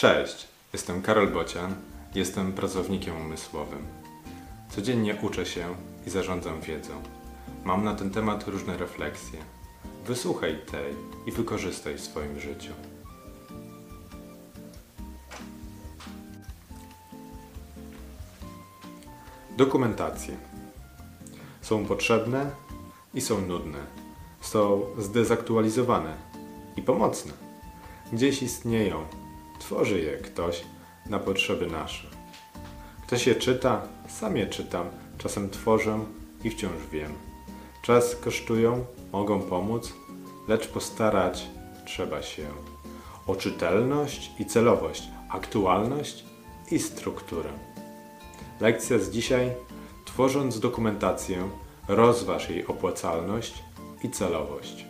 Cześć, jestem Karol Bocian, jestem pracownikiem umysłowym. Codziennie uczę się i zarządzam wiedzą. Mam na ten temat różne refleksje. Wysłuchaj tej i wykorzystaj w swoim życiu. Dokumentacje są potrzebne i są nudne. Są zdezaktualizowane i pomocne. Gdzieś istnieją, tworzy je ktoś na potrzeby nasze. Ktoś je czyta, sam je czytam, czasem tworzę i wciąż wiem. Czas kosztują, mogą pomóc, lecz postarać trzeba się o czytelność i celowość, aktualność i strukturę. Lekcja z dzisiaj. Tworząc dokumentację, rozważ jej opłacalność i celowość.